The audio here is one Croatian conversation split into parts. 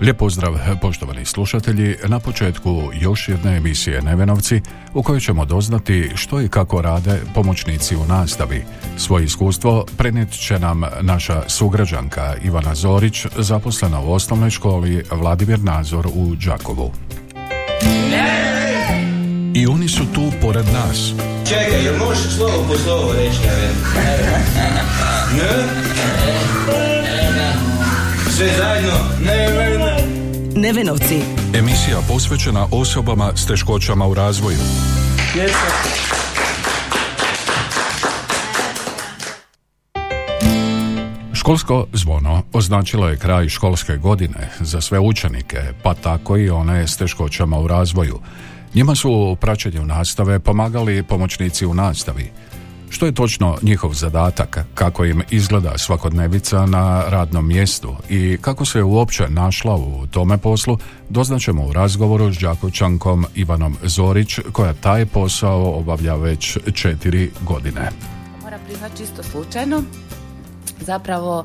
Lijep pozdrav poštovani slušatelji na početku još jedne emisije Nevenovci u kojoj ćemo doznati što i kako rade pomoćnici u nastavi. Svoje iskustvo prenijet će nam naša sugrađanka Ivana Zorić, zaposlena u osnovnoj školi Vladimir Nazor u Đakovu. I oni su tu pored nas. Čekaj, možeš slovo po slovo reći? Sve zajedno? Ne, ne, ne. Nevenovci. Emisija posvećena osobama s teškoćama u razvoju. Školsko zvono označilo je kraj školske godine za sve učenike, pa tako i one s teškoćama u razvoju. Njima su u praćenju nastave pomagali pomoćnici u nastavi. Što je točno njihov zadatak, kako im izgleda svakodnevica na radnom mjestu i kako se uopće našla u tome poslu, doznaćemo u razgovoru s Đakovčankom Ivanom Zorić, koja taj posao obavlja već četiri godine. Moram priznati čisto slučajno. Zapravo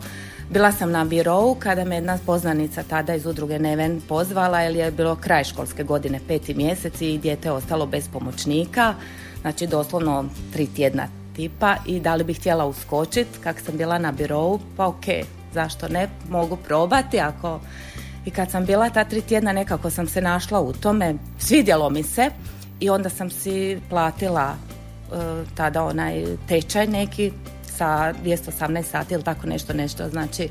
bila sam na birovu kada me jedna poznanica tada iz udruge Neven pozvala jer je bilo kraj školske godine, peti mjesec i dijete je ostalo bez pomoćnika. Znači doslovno tri tjedna tipa i da li bih htjela uskočiti kak sam bila na birovu, pa ok, zašto ne, mogu probati ako... I kad sam bila ta tri tjedna nekako sam se našla u tome, svidjelo mi se i onda sam si platila e, tada onaj tečaj neki sa 218 sati ili tako nešto nešto znači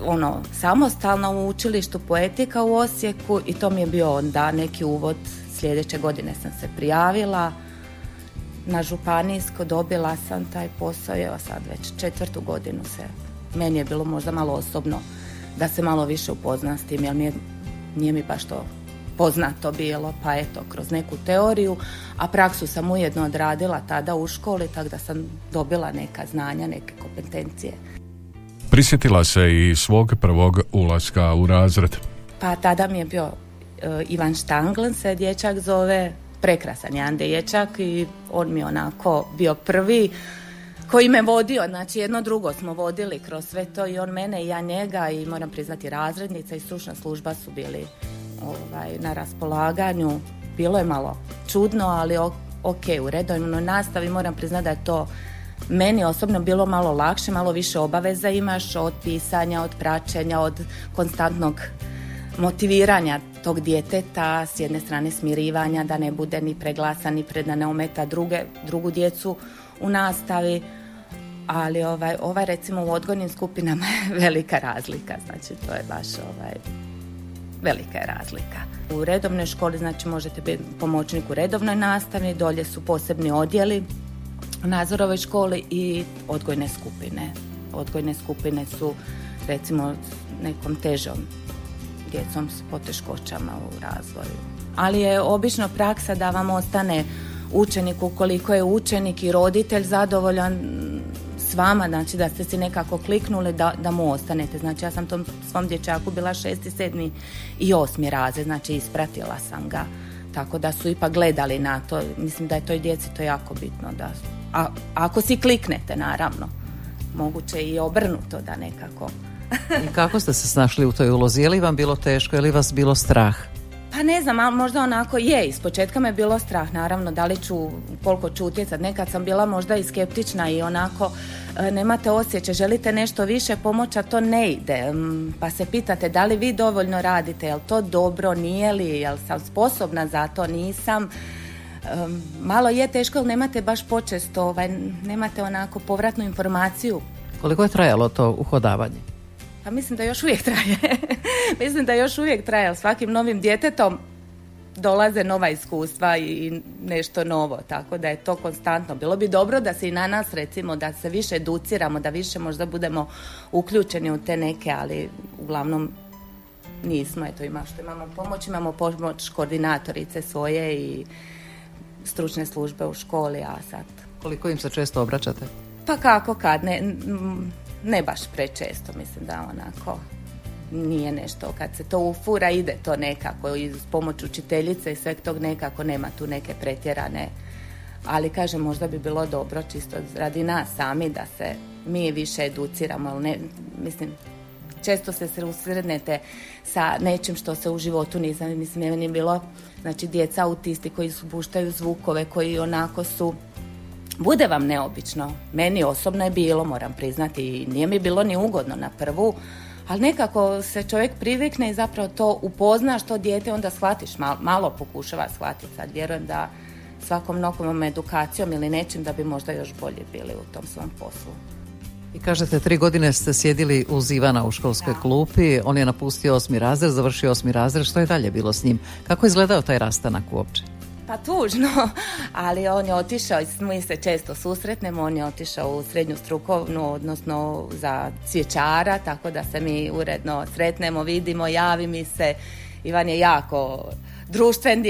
ono samostalno u učilištu poetika u Osijeku i to mi je bio onda neki uvod sljedeće godine sam se prijavila na županijsko dobila sam taj posao evo sad već četvrtu godinu se meni je bilo možda malo osobno da se malo više upoznam s tim jer mi je, nije mi baš to poznato bilo pa eto kroz neku teoriju a praksu sam ujedno odradila tada u školi tako da sam dobila neka znanja neke kompetencije Prisjetila se i svog prvog ulaska u razred. Pa tada mi je bio e, Ivan Štanglen se dječak zove, prekrasan jedan dječak i on mi onako bio prvi koji me vodio, znači jedno drugo smo vodili kroz sve to i on mene i ja njega i moram priznati razrednica i stručna služba su bili ovaj, na raspolaganju. Bilo je malo čudno, ali ok, u redovnoj nastavi moram priznati da je to meni osobno bilo malo lakše, malo više obaveza imaš od pisanja, od praćenja, od konstantnog motiviranja tog djeteta, s jedne strane smirivanja, da ne bude ni preglasan, ni pred da ne ometa druge, drugu djecu u nastavi, ali ovaj, ovaj recimo u odgojnim skupinama je velika razlika, znači to je baš ovaj, velika je razlika. U redovnoj školi znači možete biti pomoćnik u redovnoj nastavi, dolje su posebni odjeli u Nazorovoj školi i odgojne skupine. Odgojne skupine su recimo nekom težom djecom s poteškoćama u razvoju. Ali je obično praksa da vam ostane učenik ukoliko je učenik i roditelj zadovoljan s vama, znači da ste si nekako kliknuli da, da mu ostanete. Znači ja sam tom svom dječaku bila šesti, sedmi i osmi razred, znači ispratila sam ga. Tako da su ipak gledali na to. Mislim da je toj djeci to jako bitno. Da, a, ako si kliknete, naravno. Moguće i obrnuto da nekako I kako ste se snašli u toj ulozi? Je li vam bilo teško, je li vas bilo strah? Pa ne znam, ali možda onako je, iz početka me bilo strah, naravno, da li ću, koliko ću utjecat. Nekad sam bila možda i skeptična i onako, e, nemate osjećaj, želite nešto više pomoći, a to ne ide. Mm, Pa se pitate da li vi dovoljno radite, jel to dobro, nije li, jel sam sposobna za to, nisam. Malo je teško, jer nemate baš počesto, ovaj, nemate onako povratnu informaciju Koliko je trajalo to uhodavanje? Pa mislim da još uvijek traje. mislim da još uvijek traje. Svakim novim djetetom dolaze nova iskustva i nešto novo, tako da je to konstantno. Bilo bi dobro da se i na nas recimo da se više educiramo, da više možda budemo uključeni u te neke, ali uglavnom nismo, eto ima što imamo pomoć, imamo pomoć koordinatorice svoje i stručne službe u školi, a sad... Koliko im se često obraćate? Pa kako kad, ne, ne baš prečesto, mislim da onako nije nešto, kad se to ufura ide to nekako i s pomoć učiteljice i sveg tog nekako nema tu neke pretjerane ali kažem možda bi bilo dobro čisto radi nas sami da se mi više educiramo ali ne, mislim često se susretnete sa nečim što se u životu nisam, mislim, meni bilo, znači, djeca autisti koji puštaju zvukove, koji onako su, bude vam neobično. Meni osobno je bilo, moram priznati, nije mi bilo ni ugodno na prvu, ali nekako se čovjek privikne i zapravo to upozna što dijete, onda shvatiš, malo, malo pokušava shvatiti. Sad vjerujem da svakom novom edukacijom ili nečim da bi možda još bolje bili u tom svom poslu. I kažete, tri godine ste sjedili uz Ivana u školskoj klupi, on je napustio osmi razred, završio osmi razred, što je dalje bilo s njim? Kako je izgledao taj rastanak uopće? Pa tužno, ali on je otišao, mi se često susretnemo, on je otišao u srednju strukovnu, odnosno za cvjećara, tako da se mi uredno sretnemo, vidimo, javi mi se. Ivan je jako društven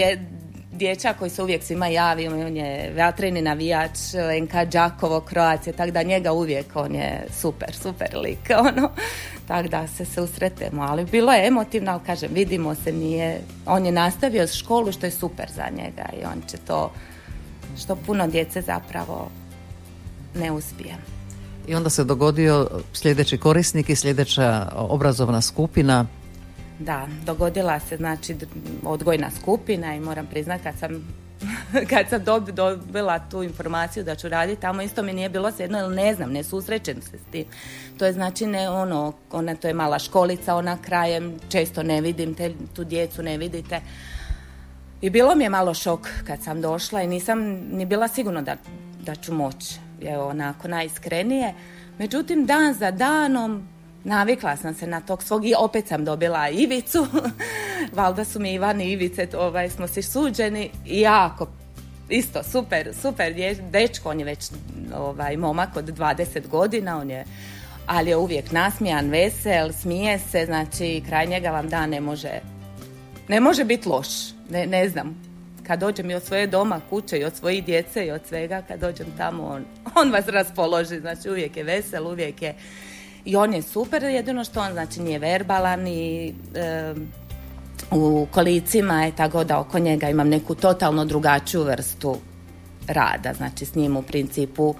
dječak koji se uvijek svima javi, on je vatreni navijač, NK Đakovo, Kroacija, tako da njega uvijek on je super, super lik, ono, tako da se susretemo, ali bilo je emotivno, ali kažem, vidimo se, nije, on je nastavio školu što je super za njega i on će to, što puno djece zapravo ne uspije. I onda se dogodio sljedeći korisnik i sljedeća obrazovna skupina, da, dogodila se znači odgojna skupina i moram priznati kad sam kad sam dobila tu informaciju da ću raditi tamo isto mi nije bilo jedno jer ne znam, ne susrećem se s tim. To je znači ne ono, ona to je mala školica, ona krajem često ne vidim, te, tu djecu ne vidite. I bilo mi je malo šok kad sam došla i nisam ni bila sigurna da, da ću moći. Evo, onako najiskrenije. Međutim, dan za danom navikla sam se na tog svog i opet sam dobila Ivicu. Valda su mi Ivan i Ivice, ovaj, smo si suđeni jako isto super, super dečko, on je već ovaj, momak od 20 godina, on je ali je uvijek nasmijan, vesel, smije se, znači kraj njega vam da ne može ne može biti loš, ne, ne znam kad dođem i od svoje doma, kuće i od svojih djece i od svega, kad dođem tamo on, on vas raspoloži, znači uvijek je vesel, uvijek je i on je super, jedino što on znači nije verbalan i u kolicima je tako da oko njega imam neku totalno drugačiju vrstu rada, znači s njim u principu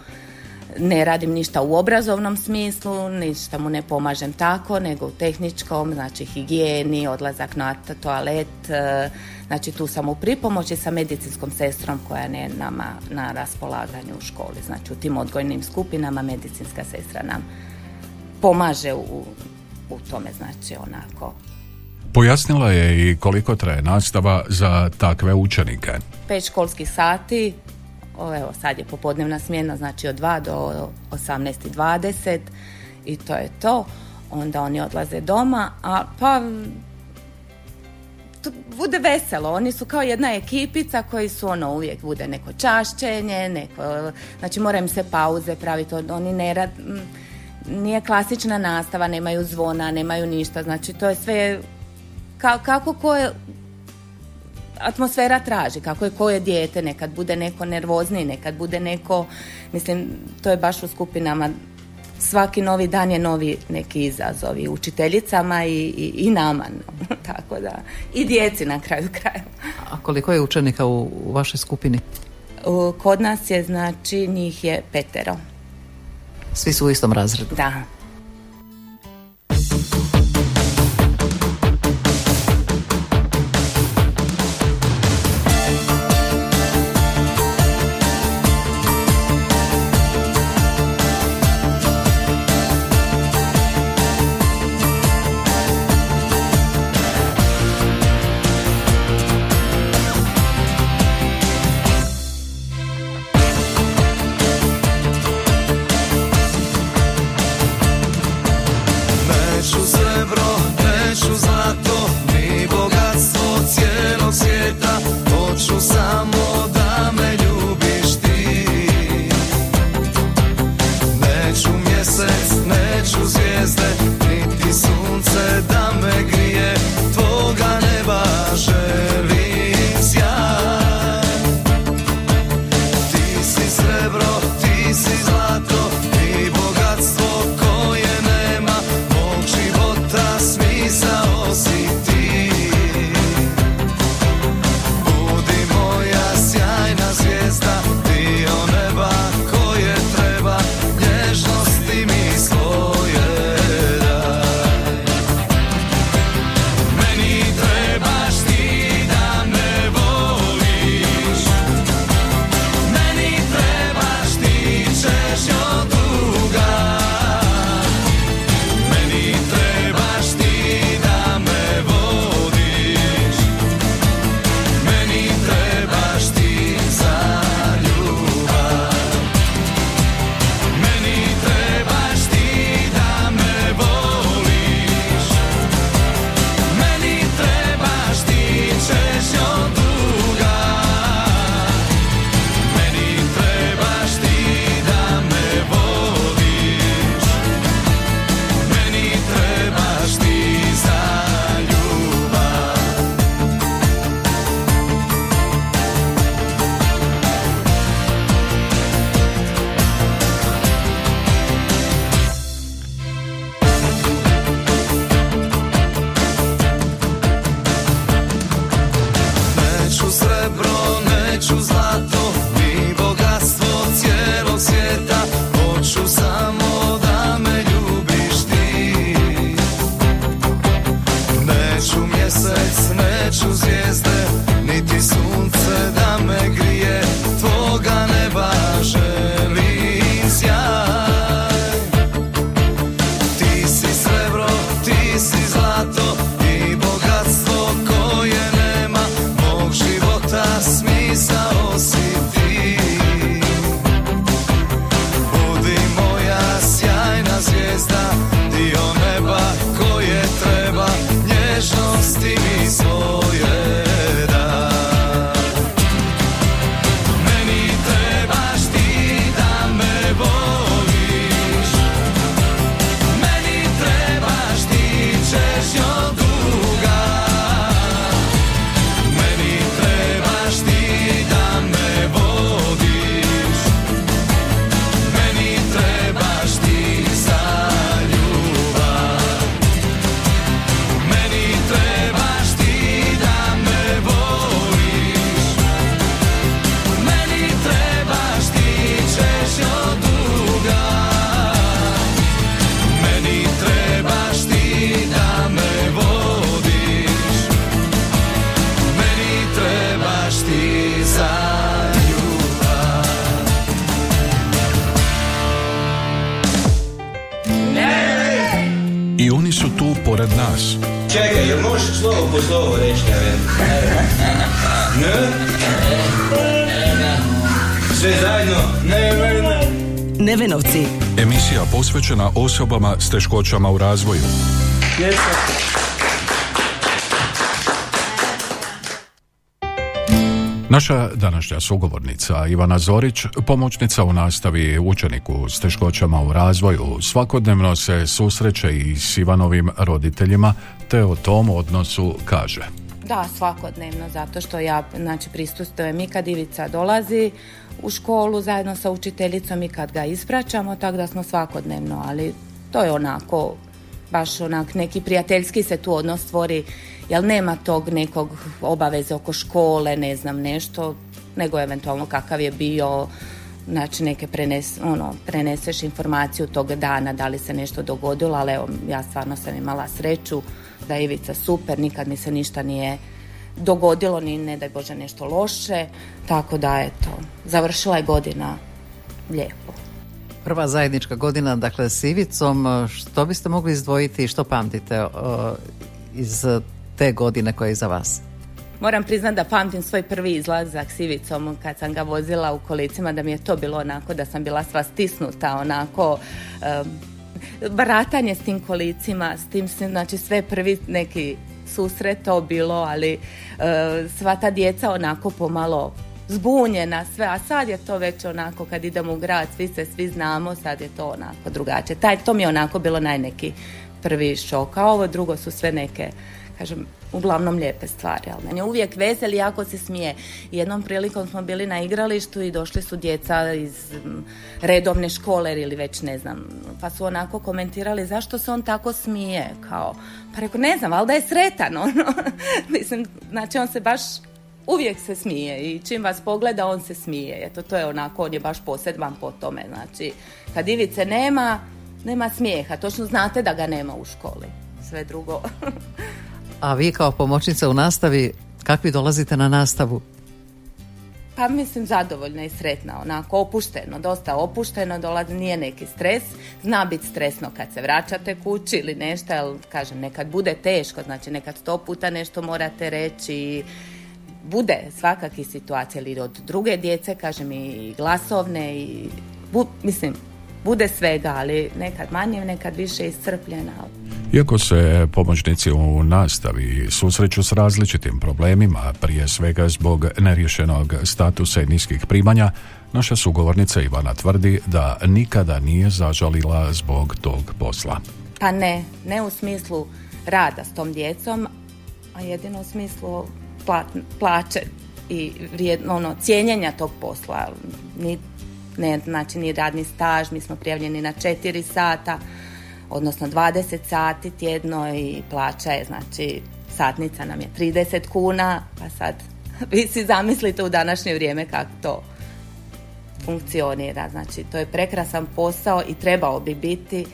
ne radim ništa u obrazovnom smislu, ništa mu ne pomažem tako, nego u tehničkom, znači higijeni, odlazak na toalet, e, znači tu sam u pripomoći sa medicinskom sestrom koja ne nama na raspolaganju u školi, znači u tim odgojnim skupinama medicinska sestra nam pomaže u, u tome, znači onako. Pojasnila je i koliko traje nastava za takve učenike. Pet školskih sati, evo sad je popodnevna smjena, znači od 2 do 18.20 i to je to. Onda oni odlaze doma, a pa to bude veselo. Oni su kao jedna ekipica koji su ono uvijek bude neko čašćenje, neko, znači mora im se pauze praviti, oni ne rad, nije klasična nastava, nemaju zvona, nemaju ništa, znači to je sve ka, kako koje atmosfera traži, kako je koje dijete, nekad bude neko nervozniji, nekad bude neko, mislim, to je baš u skupinama svaki novi dan je novi neki izazov i učiteljicama i, i, i nama, tako da, i djeci na kraju kraja. A koliko je učenika u, u vašoj skupini? Kod nas je, znači, njih je petero. Svi su u istom razredu. Da. Osobama s teškoćama u razvoju. Naša današnja sugovornica Ivana Zorić, pomoćnica u nastavi učeniku s teškoćama u razvoju, svakodnevno se susreće i s Ivanovim roditeljima, te o tom odnosu kaže. Da, svakodnevno, zato što ja znači, pristustujem i kad Ivica dolazi u školu zajedno sa učiteljicom i kad ga ispraćamo, tako da smo svakodnevno, ali to je onako, baš onak neki prijateljski se tu odnos stvori jel nema tog nekog obaveze oko škole, ne znam nešto, nego eventualno kakav je bio, znači neke prenes, ono, preneseš informaciju tog dana, da li se nešto dogodilo, ali evo, ja stvarno sam imala sreću da je Ivica super, nikad mi se ništa nije dogodilo, ni ne daj Bože nešto loše, tako da eto, završila je godina lijepo. Prva zajednička godina, dakle, s Ivicom, što biste mogli izdvojiti i što pamtite iz te godine koje je za vas? Moram priznati da pamtim svoj prvi izlazak s Ivicom kad sam ga vozila u kolicima da mi je to bilo onako da sam bila sva stisnuta onako um, baratanje s tim kolicima s tim znači sve prvi neki susret to bilo ali uh, sva ta djeca onako pomalo zbunjena sve, a sad je to već onako kad idemo u grad, svi se svi znamo, sad je to onako drugačije. Taj, to mi je onako bilo najneki prvi šok, a ovo drugo su sve neke kažem, uglavnom lijepe stvari, ali meni je uvijek veseli jako se smije. Jednom prilikom smo bili na igralištu i došli su djeca iz redovne škole ili već ne znam, pa su onako komentirali zašto se on tako smije, kao, pa rekao, ne znam, valjda je sretan, ono. Mislim, znači on se baš uvijek se smije i čim vas pogleda on se smije. Eto, to je onako, on je baš posebvan po tome. Znači, kad Ivice nema, nema smijeha. Točno znate da ga nema u školi. Sve drugo. A vi kao pomoćnica u nastavi, kakvi dolazite na nastavu? Pa mislim zadovoljna i sretna, onako opušteno, dosta opušteno, dolazi, nije neki stres, zna biti stresno kad se vraćate kući ili nešto, ali kažem, nekad bude teško, znači nekad sto puta nešto morate reći, bude svakakih situacija ili od druge djece, kažem i glasovne i mislim, bude svega, ali nekad manje, nekad više iscrpljena. Iako se pomoćnici u nastavi susreću s različitim problemima, prije svega zbog neriješenog statusa i niskih primanja, naša sugovornica Ivana tvrdi da nikada nije zažalila zbog tog posla. Pa ne, ne u smislu rada s tom djecom, a jedino u smislu plaće i vrijedno, ono, cijenjenja tog posla. Ni, ne, znači ni radni staž, mi smo prijavljeni na četiri sata, odnosno 20 sati tjedno i plaća je, znači satnica nam je 30 kuna, pa sad vi si zamislite u današnje vrijeme kako to funkcionira. Znači, to je prekrasan posao i trebao bi biti,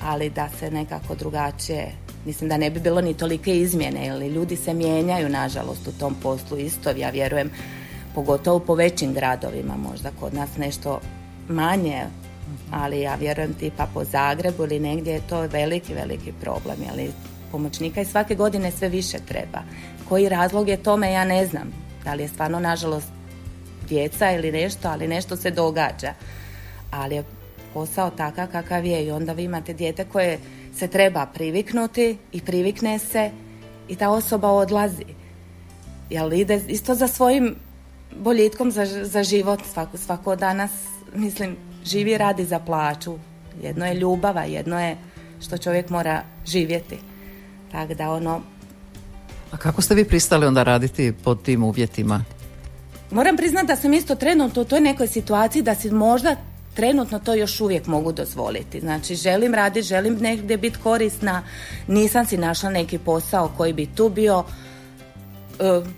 ali da se nekako drugačije, mislim da ne bi bilo ni tolike izmjene, ili ljudi se mijenjaju, nažalost, u tom poslu isto, ja vjerujem, pogotovo po većim gradovima, možda kod nas nešto manje, ali ja vjerujem tipa po Zagrebu ili negdje je to veliki, veliki problem, ali pomoćnika i svake godine sve više treba. Koji razlog je tome, ja ne znam. Da li je stvarno, nažalost, djeca ili nešto, ali nešto se događa. Ali je posao takav kakav je i onda vi imate dijete koje se treba priviknuti i privikne se i ta osoba odlazi. Jel ide isto za svojim boljitkom za, za život svako, svako danas, mislim, živi radi za plaću. Jedno je ljubava, jedno je što čovjek mora živjeti. Tako da ono... A kako ste vi pristali onda raditi pod tim uvjetima? Moram priznati da sam isto trenutno u toj nekoj situaciji da si možda trenutno to još uvijek mogu dozvoliti. Znači, želim raditi, želim negdje biti korisna, nisam si našla neki posao koji bi tu bio,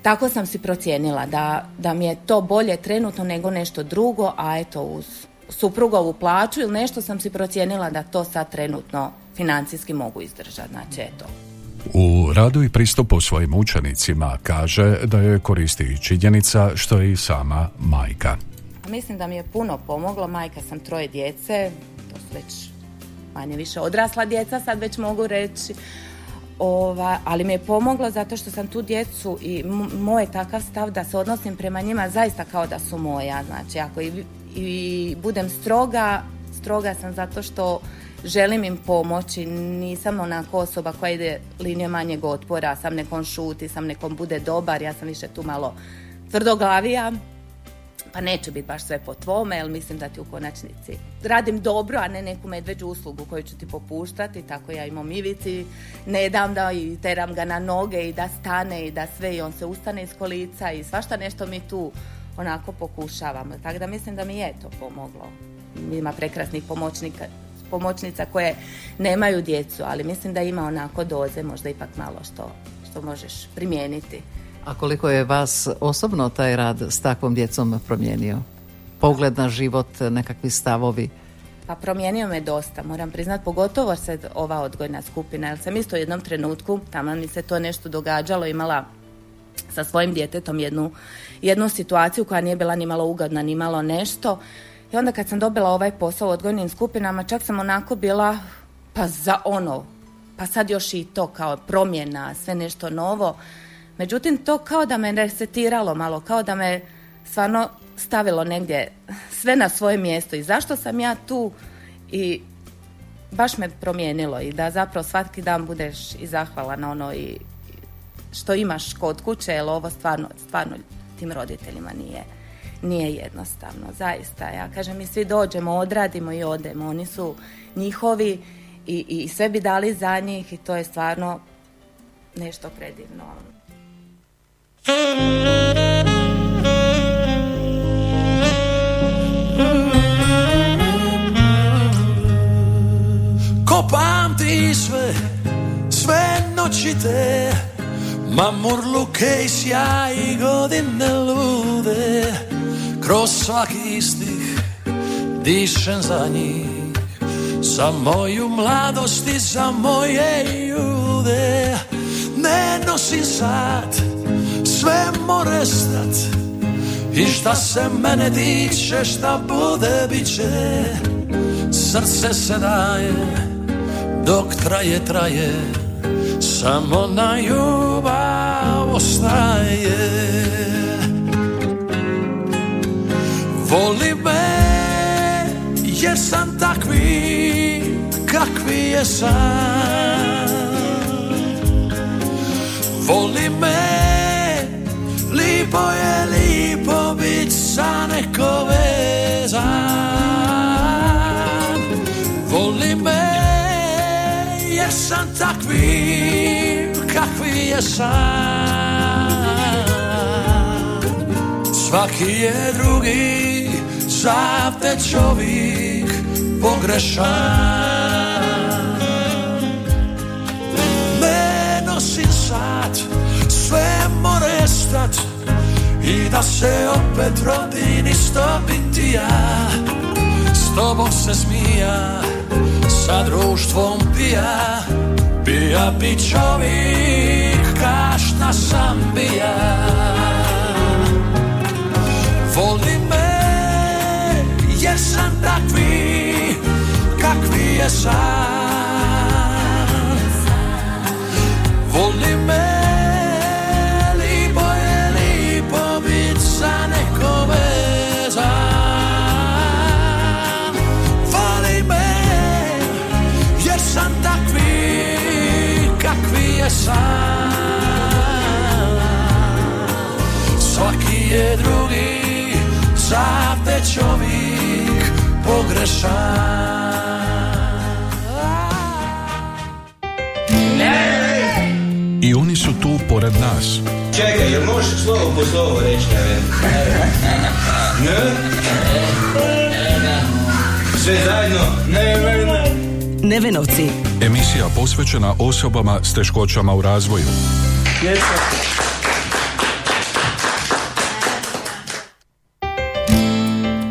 tako sam si procijenila da, da mi je to bolje trenutno nego nešto drugo, a eto uz suprugovu plaću ili nešto sam si procijenila da to sad trenutno financijski mogu izdržati. Znači, eto. U radu i pristupu svojim učenicima kaže da je koristi i činjenica što je i sama majka. Mislim da mi je puno pomoglo. Majka sam troje djece, to su već manje više odrasla djeca, sad već mogu reći. Ova, ali mi je pomoglo zato što sam tu djecu i moj takav stav da se odnosim prema njima zaista kao da su moja. Znači, ako i, i budem stroga, stroga sam zato što želim im pomoći, nisam onako osoba koja ide linijom manjeg otpora, sam nekom šuti, sam nekom bude dobar, ja sam više tu malo tvrdoglavija, pa neće biti baš sve po tvome, jer mislim da ti u konačnici radim dobro, a ne neku medveđu uslugu koju ću ti popuštati, tako ja imam ivici, ne dam da i teram ga na noge i da stane i da sve i on se ustane iz kolica i svašta nešto mi tu onako pokušavamo. Tako da mislim da mi je to pomoglo. Ima prekrasnih pomoćnika, pomoćnica koje nemaju djecu, ali mislim da ima onako doze, možda ipak malo što, što možeš primijeniti. A koliko je vas osobno taj rad s takvom djecom promijenio? Pogled na život, nekakvi stavovi? Pa promijenio me dosta, moram priznat, pogotovo se ova odgojna skupina, jer sam isto u jednom trenutku, tamo mi se to nešto događalo, imala sa svojim djetetom jednu, jednu situaciju koja nije bila ni malo ugodna, ni malo nešto. I onda kad sam dobila ovaj posao u odgojnim skupinama, čak sam onako bila, pa za ono, pa sad još i to kao promjena, sve nešto novo. Međutim, to kao da me resetiralo malo, kao da me stvarno stavilo negdje sve na svoje mjesto i zašto sam ja tu i baš me promijenilo i da zapravo svaki dan budeš i zahvala na ono i što imaš kod kuće, jer ovo stvarno, stvarno tim roditeljima nije, nije jednostavno, zaista. Ja kažem, mi svi dođemo, odradimo i odemo, oni su njihovi i, i sve bi dali za njih i to je stvarno nešto predivno. Ko pamti sve, sve noći te Mamurluke i sjaj i godine lude. Kroz svaki stih dišem za njih Za moju mladost i za moje ljude. Ne nosim sad, sve more stat I šta se mene tiče, šta bude, bit će. Srce se daje, dok traje, traje Samo na ljubav ostaje. Voli me, jer sam takvi, kakvi je sam Voli me, lipo je lipo bit sa neko vezan. Voli me, jer sam takvi, kakvi je sam Svaki je drugi, sav te čovjek pogrešan. Ne nosim sad, sve more stat I da se opet rodim isto biti ja? S tobom se smija, sa društvom pija. Bija bi čovjek, kašta sam bija. Voli me, jer sam takvi, kakvi je sam Voli me, sam Svaki je drugi, sav te čovjek pogrešan I oni su tu pored nas. Čekaj, jel možeš slovo po slovo reći, ne? Ne? Sve zajedno? Ne, ne, ne. Nevenovci. Emisija posvećena osobama s teškoćama u razvoju.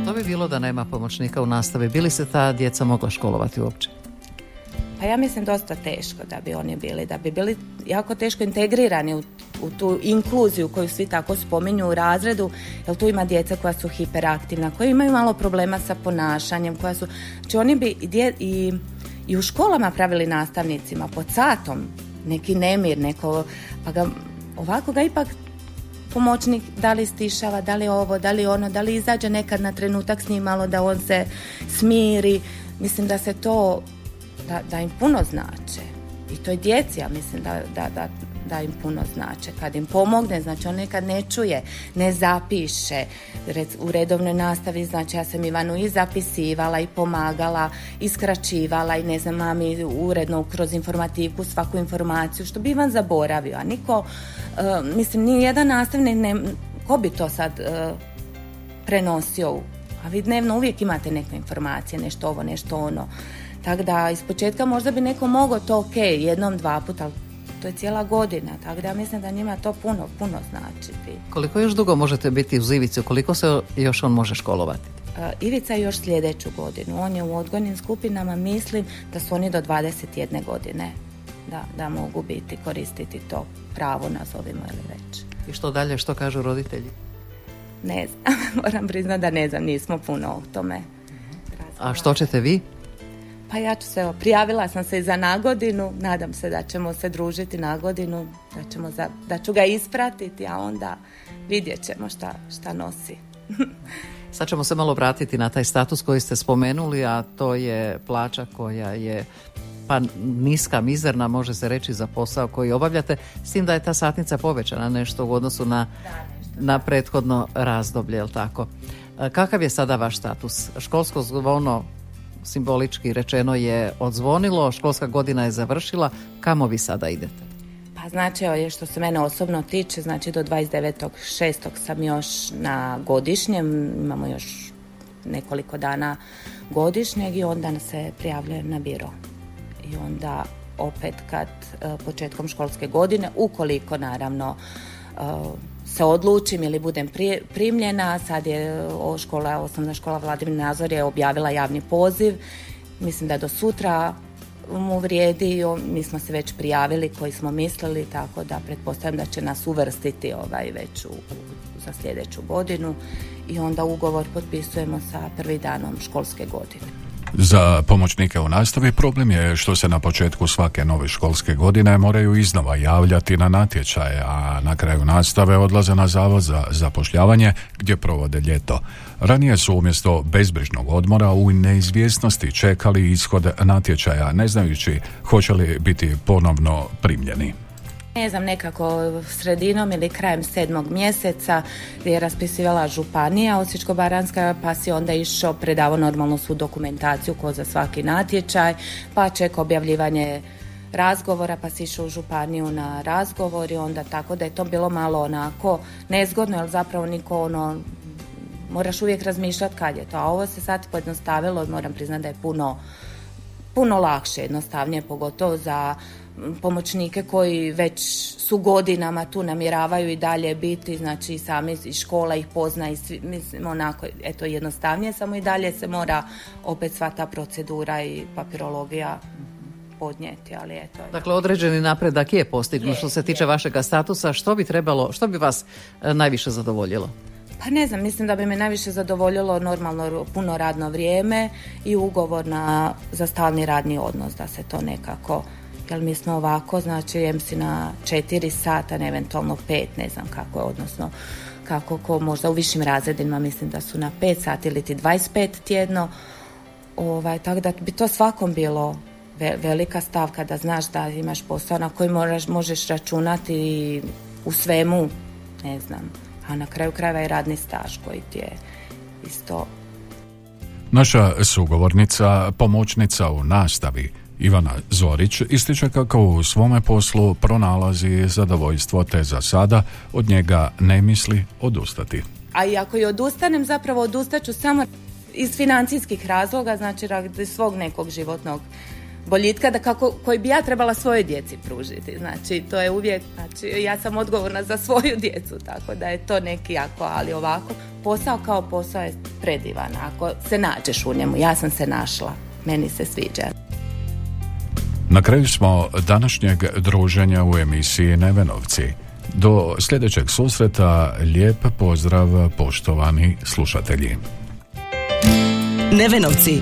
To bi bilo da nema pomoćnika u nastavi. Bili se ta djeca mogla školovati uopće? Pa ja mislim dosta teško da bi oni bili, da bi bili jako teško integrirani u, u tu inkluziju koju svi tako spominju u razredu, jer tu ima djeca koja su hiperaktivna, koja imaju malo problema sa ponašanjem, koja su, znači oni bi i, dje- i, i u školama pravili nastavnicima pod satom neki nemir, neko, pa ga, ovako ga ipak pomoćnik da li stišava, da li ovo, da li ono, da li izađe nekad na trenutak s njim malo da on se smiri. Mislim da se to, da, da im puno znače. I to je djeci, ja mislim da, da, da, da im puno znače. Kad im pomogne, znači on nekad ne čuje, ne zapiše. U redovnoj nastavi, znači ja sam Ivanu i zapisivala i pomagala, iskraćivala i ne znam, mami uredno kroz informativku svaku informaciju, što bi Ivan zaboravio. A niko, e, mislim, ni jedan nastavnik, ne, ko bi to sad uh, prenosio? A vi dnevno uvijek imate neke informacije, nešto ovo, nešto ono. Tako da, iz početka možda bi neko mogao to ok, jednom, dva puta, ali to je cijela godina, tako da mislim da njima to puno, puno znači. Koliko još dugo možete biti u Ivici, koliko se još on može školovati? Ivica još sljedeću godinu. On je u odgojnim skupinama, mislim da su oni do 21 godine da, da mogu biti, koristiti to pravo, nazovimo ili već. I što dalje, što kažu roditelji? Ne znam, moram priznati da ne znam, nismo puno o tome. A što ćete vi? Pa ja ću se, prijavila sam se i za nagodinu, nadam se da ćemo se družiti na godinu, da, ćemo za, da ću ga ispratiti, a onda vidjet ćemo šta, šta nosi. Sad ćemo se malo vratiti na taj status koji ste spomenuli, a to je plaća koja je pa niska, mizerna, može se reći za posao koji obavljate, s tim da je ta satnica povećana nešto u odnosu na, na prethodno razdoblje, jel tako? E, kakav je sada vaš status? Školsko zvono simbolički rečeno je odzvonilo, školska godina je završila, kamo vi sada idete? Pa znači, je što se mene osobno tiče, znači do 29.6. sam još na godišnjem, imamo još nekoliko dana godišnjeg i onda se prijavljujem na biro. I onda opet kad e, početkom školske godine, ukoliko naravno se odlučim ili budem primljena, sad je škola, osnovna škola Vladimir Nazor je objavila javni poziv, mislim da do sutra mu vrijedi, mi smo se već prijavili koji smo mislili, tako da pretpostavljam da će nas uvrstiti ovaj već u, za sljedeću godinu. I onda ugovor potpisujemo sa prvi danom školske godine. Za pomoćnike u nastavi problem je što se na početku svake nove školske godine moraju iznova javljati na natječaje, a na kraju nastave odlaze na zavod za zapošljavanje gdje provode ljeto. Ranije su umjesto bezbrižnog odmora u neizvjesnosti čekali ishod natječaja, ne znajući hoće li biti ponovno primljeni. Ne znam, nekako sredinom ili krajem sedmog mjeseca je raspisivala županija Osječko-Baranska pa si onda išao predavo normalno svu dokumentaciju ko za svaki natječaj pa ček objavljivanje razgovora pa si išao u županiju na razgovor i onda tako da je to bilo malo onako nezgodno jer zapravo niko ono moraš uvijek razmišljati kad je to a ovo se sad pojednostavilo moram priznati da je puno puno lakše jednostavnije pogotovo za pomoćnike koji već su godinama tu namjeravaju i dalje biti, znači sami iz škola ih pozna i svi, mislim onako, eto jednostavnije, samo i dalje se mora opet sva ta procedura i papirologija podnijeti, ali eto. Dakle, određeni napredak je postignut što se tiče vašega statusa. Što bi trebalo, što bi vas e, najviše zadovoljilo? Pa ne znam, mislim da bi me najviše zadovoljilo normalno puno radno vrijeme i ugovor na, za stalni radni odnos, da se to nekako jer mi smo ovako, znači jem si na četiri sata, ne eventualno pet, ne znam kako je, odnosno kako ko možda u višim razredima mislim da su na pet sati ili ti 25 tjedno, ovaj, tako da bi to svakom bilo velika stavka da znaš da imaš posao na koji moraš, možeš računati u svemu, ne znam, a na kraju krajeva je radni staž koji ti je isto Naša sugovornica, pomoćnica u nastavi, Ivana Zorić ističe kako u svome poslu pronalazi zadovoljstvo te za sada od njega ne misli odustati. A i ako i odustanem, zapravo odustaću samo iz financijskih razloga, znači radi svog nekog životnog boljitka da kako, koji bi ja trebala svojoj djeci pružiti. Znači, to je uvijek, znači, ja sam odgovorna za svoju djecu, tako da je to neki jako, ali ovako, posao kao posao je predivan, ako se nađeš u njemu. Ja sam se našla, meni se sviđa. Na kraju smo današnjeg druženja u emisiji Nevenovci. Do sljedećeg susreta lijep pozdrav poštovani slušatelji. Nevenovci.